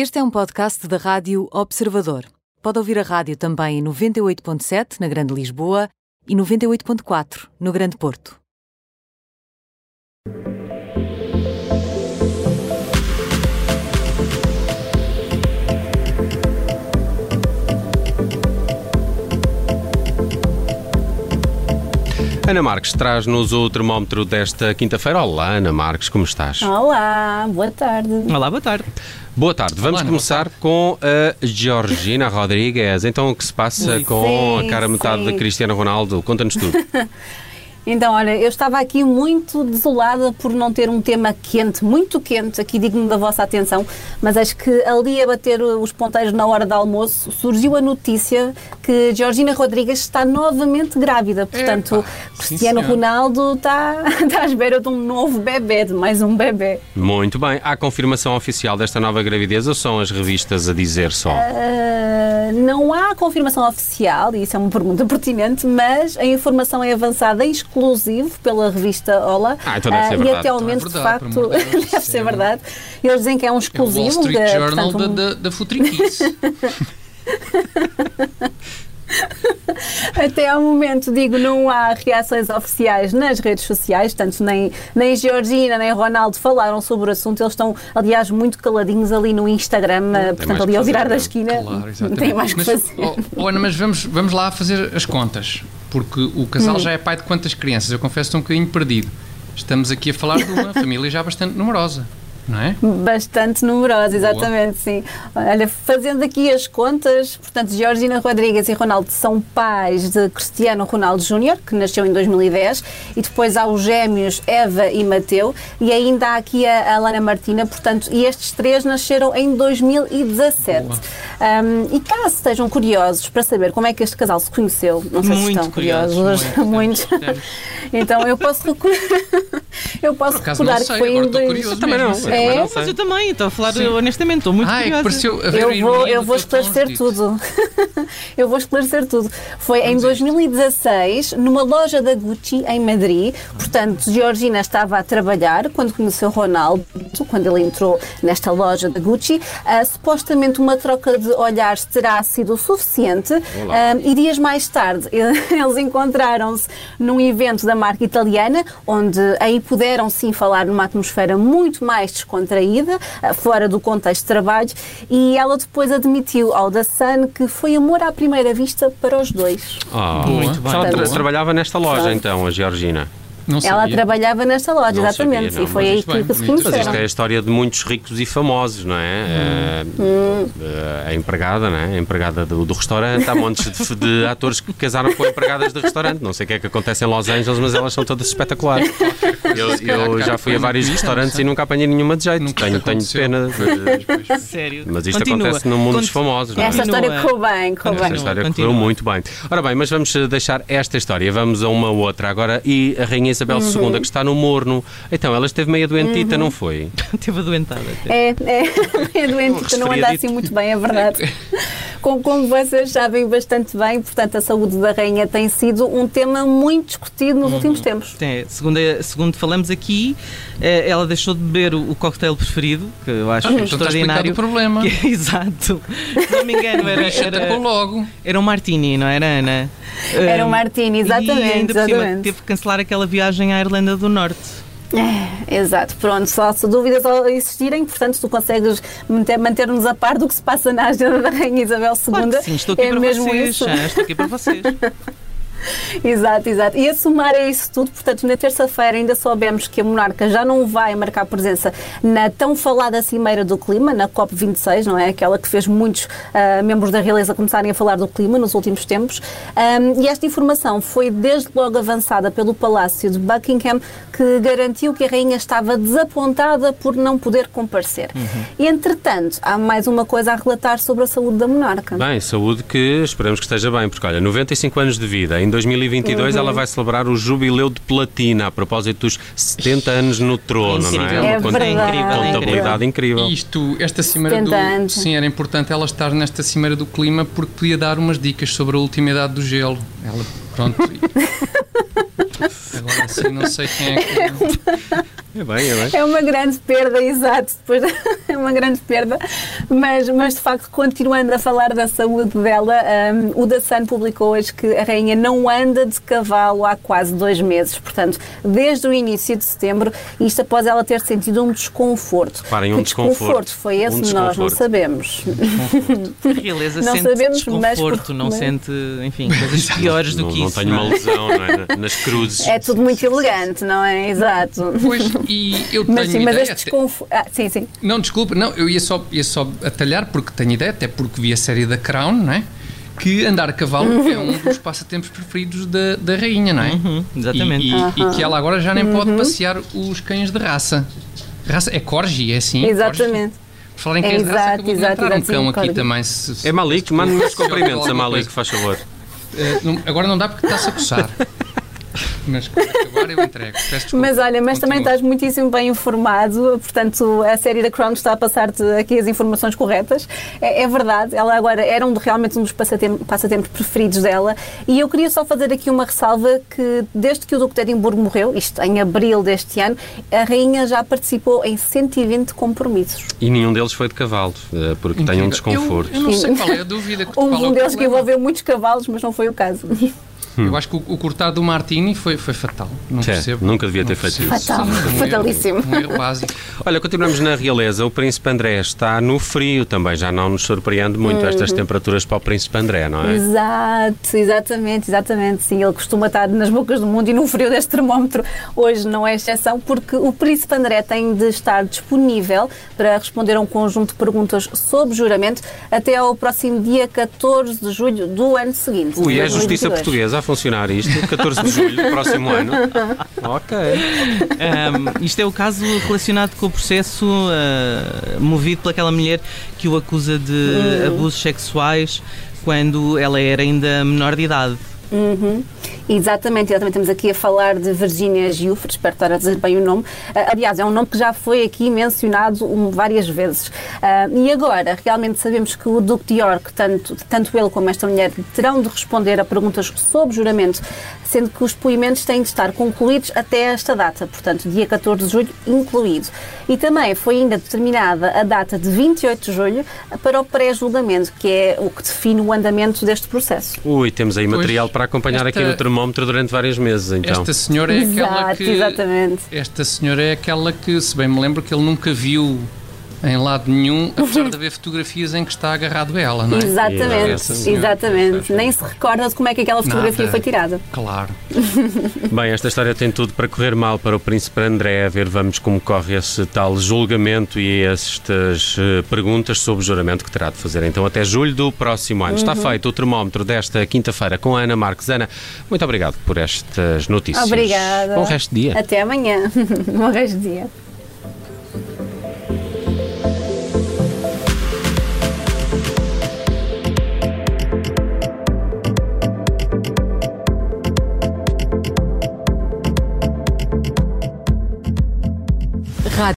Este é um podcast da Rádio Observador. Pode ouvir a rádio também em 98.7 na Grande Lisboa e 98.4 no Grande Porto. Ana Marques traz-nos o termómetro desta quinta-feira. Olá, Ana Marques, como estás? Olá, boa tarde. Olá, boa tarde. Boa tarde. Vamos Olá, começar com a Georgina Rodrigues. Então, o que se passa Sim, com a cara metade sim. de Cristiano Ronaldo? Conta-nos tudo. Então, olha, eu estava aqui muito desolada por não ter um tema quente, muito quente, aqui digno da vossa atenção, mas acho que ali a bater os ponteiros na hora do almoço surgiu a notícia que Georgina Rodrigues está novamente grávida. Portanto, Epá, Cristiano sim. Ronaldo está, está à espera de um novo bebê, de mais um bebê. Muito bem. Há confirmação oficial desta nova gravidez ou são as revistas a dizer só? Ah, não há confirmação oficial, e isso é uma pergunta pertinente, mas a informação é avançada exclusivo pela revista Ola. Ah, então deve ser e verdade. até ao Então é momento, de verdade, facto, de Deus, deve ser verdade. Eles dizem que é um É o Wall exclusivo. Street de, Journal portanto, um- da, da, da Futriquice. Até ao momento, digo, não há reações oficiais nas redes sociais, tanto nem, nem Georgina nem Ronaldo falaram sobre o assunto. Eles estão, aliás, muito caladinhos ali no Instagram, eh, portanto, ali que ao virar fazer, da não? esquina. Claro, não exatamente. tem mais que mas, fazer. oh, oh, Ana, mas vamos, vamos lá fazer as contas. Porque o casal Hum. já é pai de quantas crianças? Eu confesso que estou um bocadinho perdido. Estamos aqui a falar de uma família já bastante numerosa, não é? Bastante numerosa, exatamente, sim. Olha, fazendo aqui as contas, portanto, Georgina Rodrigues e Ronaldo são pais de Cristiano Ronaldo Júnior, que nasceu em 2010, e depois há os gêmeos Eva e Mateu, e ainda há aqui a Alana Martina, portanto, e estes três nasceram em 2017. Boa. Um, e caso estejam curiosos para saber como é que este casal se conheceu, não sei se Muito estão curiosos, curiosos, muito, então eu posso eu posso recordar que foi em dois... curioso Também não. a sério. também É? não Mas eu Eu também, estou a falar Sim. honestamente, estou muito Ai, curiosa. pareceu a ver a Eu vou, eu vou esclarecer tudo. eu vou esclarecer tudo. Foi em Vamos isto. 2016, numa loja da Gucci em Madrid. Portanto, Georgina estava a trabalhar quando conheceu Ronaldo, quando ele entrou nesta loja da Gucci. Ah, supostamente uma troca de olhares terá sido o suficiente. Ah, e dias mais tarde, eles encontraram-se num evento da marca italiana, onde aí puderam sim falar numa atmosfera muito mais descontraída, ah, fora do contexto de trabalho, e ela depois admitiu ao The Sun que foi amor à primeira vista para os dois. Ah, Muito Ela bem. tra- Boa. trabalhava nesta loja, Claro. então, a Georgina. Não Ela sabia. trabalhava nesta loja, Não exatamente, sabia, não, e foi aí que, bem, que se bonito. Mas isto conheceram. é a história de muitos ricos e famosos, não é? Hum. Eh, A empregada, não é? A empregada do, do restaurante. Há montes de, de atores que casaram com empregadas de restaurante. Não sei o que é que acontece em Los Angeles, mas elas são todas espetaculares. Eu, eu já fui a vários restaurantes e nunca apanhei nenhuma de jeito. Nunca te Tenho, tenho pena. de- Sério. Mas isto Continua. acontece no mundo dos famosos, não é? Esta Continua. história correu bem, correu Esta bem. história continua. correu muito bem. Ora bem, mas vamos eh, deixar esta história. Vamos a uma outra agora. E a Rainha Isabel Uhum. II, que está no morno. Então, ela esteve meio doentita, não foi? Teve adoentada. É, é, é doente, não anda assim muito bem, é verdade. Como, como vocês sabem bastante bem, portanto, a saúde da rainha tem sido um tema muito discutido nos últimos tempos. É, segundo, segundo falamos aqui, eh, ela deixou de beber o, o cocktail preferido, que eu acho Então está explicado extraordinário. o problema. Que- exato. Se não me engano, era, atacou era, logo. era um martini, não era, Ana? Era um martini, E exatamente, ainda por cima exatamente. teve que cancelar aquela viagem à Irlanda do Norte. É, exato, pronto, só se dúvidas ao existirem, portanto, tu consegues manter- manter-nos a par do que se passa na agenda da Rainha Isabel II. Claro sim, estou aqui é para mesmo vocês. isso. estou aqui para vocês. Exato, exato. E a somar a isso tudo, portanto, na terça-feira ainda soubemos que a monarca já não vai marcar presença na tão falada Cimeira do Clima, na COP26, não é? Aquela que fez muitos ah, membros da realeza começarem a falar do clima nos últimos tempos. Ahm, e esta informação foi desde logo avançada pelo Palácio de Buckingham, que garantiu que a rainha estava desapontada por não poder comparecer. E, entretanto, há mais uma coisa a relatar sobre a saúde da monarca. Bem, saúde que esperamos que esteja bem, porque olha, 95 anos de vida. Em 2022 Uhum. ela vai celebrar o jubileu de platina a propósito dos 70 anos no trono, não é? É Uma conta- verdade. contabilidade incrível. Isto, esta cimeira 70 do. anos. Sim, era importante ela estar nesta cimeira do clima porque podia dar umas dicas sobre a última idade do gelo. Ela, pronto. Agora assim, não sei quem é que. É bem, é bem. É uma grande perda, exato. Depois é uma grande perda. Mas, mas de facto, continuando a falar da saúde dela, um, o da Sun publicou hoje que a rainha não anda de cavalo há quase dois meses. Portanto, desde o início de setembro, isto após ela ter sentido um desconforto. Reparem, um que desconforto. foi esse? Um Nós não desconforto. sabemos. A realeza Não sente sabemos, mas desconforto, por- não mas- sente, enfim, coisas piores do Não, que não isso. tenho não uma é? lesão não é? Na- nas cruzes. É tudo muito elegante, não é? Exato. Pois, e eu tenho Mas sim, mas ideia. este desconforto. Ah, sim, sim. Não, desculpa, não, eu ia só, ia só atalhar porque tenho ideia, até porque vi a série da Crown, não é? Que andar a cavalo é um dos passatempos preferidos da, da rainha, não é? Uhum, exatamente. E, e- e que ela agora já nem pode passear os cães de raça. Raça é corgi, é assim? Exatamente. Por falar em cães de raça, Exato, acabou de exato, entrar um exato, cão sim, aqui corgi. também. Se, se- É Malik, manda meus cumprimentos a Malik, faz favor. Eh, não- agora não dá porque está-se a coçar. Mas quando acabar eu entrego. Mas olha, mas também Continua. estás muitíssimo bem informado, portanto a série da Crown está a passar-te aqui as informações corretas. É, é verdade, ela agora era um, de- realmente um dos passatempos, passatempos preferidos dela e eu queria só fazer aqui uma ressalva que desde que o Duque de Edimburgo morreu, isto em abril deste ano, a rainha já participou em 120 compromissos. E nenhum deles foi de cavalo, eh, porque tem um desconforto. Eu, eu não sei qual é a dúvida que o um deles que envolveu muitos cavalos, mas não foi o caso. Eu acho que o, o cortar do Martini foi, foi fatal. Não percebo. nunca devia ter feito isso. Fatal, um erro- fatalíssimo. Um erro básico. Olha, continuamos na realeza. O Príncipe André está no frio também, já não nos surpreende muito Uhum. estas temperaturas para o Príncipe André, não é? Exato, exatamente, exatamente. Sim, ele costuma estar nas bocas do mundo e no frio deste termómetro hoje não é exceção, porque o Príncipe André tem de estar disponível para responder a um conjunto de perguntas sobre juramento até ao próximo dia 14 de julho do ano seguinte. Ui, é a 2022. justiça portuguesa a funcionar isto, 14 de julho do próximo ano. Ok. Um, isto é o caso relacionado com o processo uh, movido pelaquela mulher que o acusa de Hum. abusos sexuais quando ela era ainda menor de idade. Uhum. Exatamente, exatamente. Estamos aqui a falar de Virginia Giuffre, espero estar a dizer bem o nome. Ah, aliás, é um nome que já foi aqui mencionado um, várias vezes. Ah, e agora, realmente sabemos que o Duque de York, tanto, tanto ele como esta mulher, terão de responder a perguntas sobre juramento, sendo que os depoimentos têm de estar concluídos até esta data, portanto, dia 14 de julho incluído. E também foi ainda determinada a data de 28 de julho para o pré-julgamento, que é o que define o andamento deste processo. Ui, temos aí Pois, material para acompanhar esta- aqui no termómetro durante vários meses, então. Esta senhora é aquela Exato, que. exatamente. Esta senhora é aquela que, se bem me lembro, que ele nunca viu em lado nenhum, apesar de haver fotografias em que está agarrado a ela, não é? Exatamente, Essa senhora. exatamente. Nem se recorda de como é que aquela fotografia Nada. foi tirada. Claro. Bem, esta história tem tudo para correr mal para o Príncipe André. A ver, vamos como corre esse tal julgamento e estas eh, perguntas sobre o juramento que terá de fazer. Então, até julho do próximo ano. Está feito o termómetro desta quinta-feira com a Ana Marques. Ana, muito obrigado por estas notícias. Obrigada. Bom resto de dia. Até amanhã. Bom resto de dia.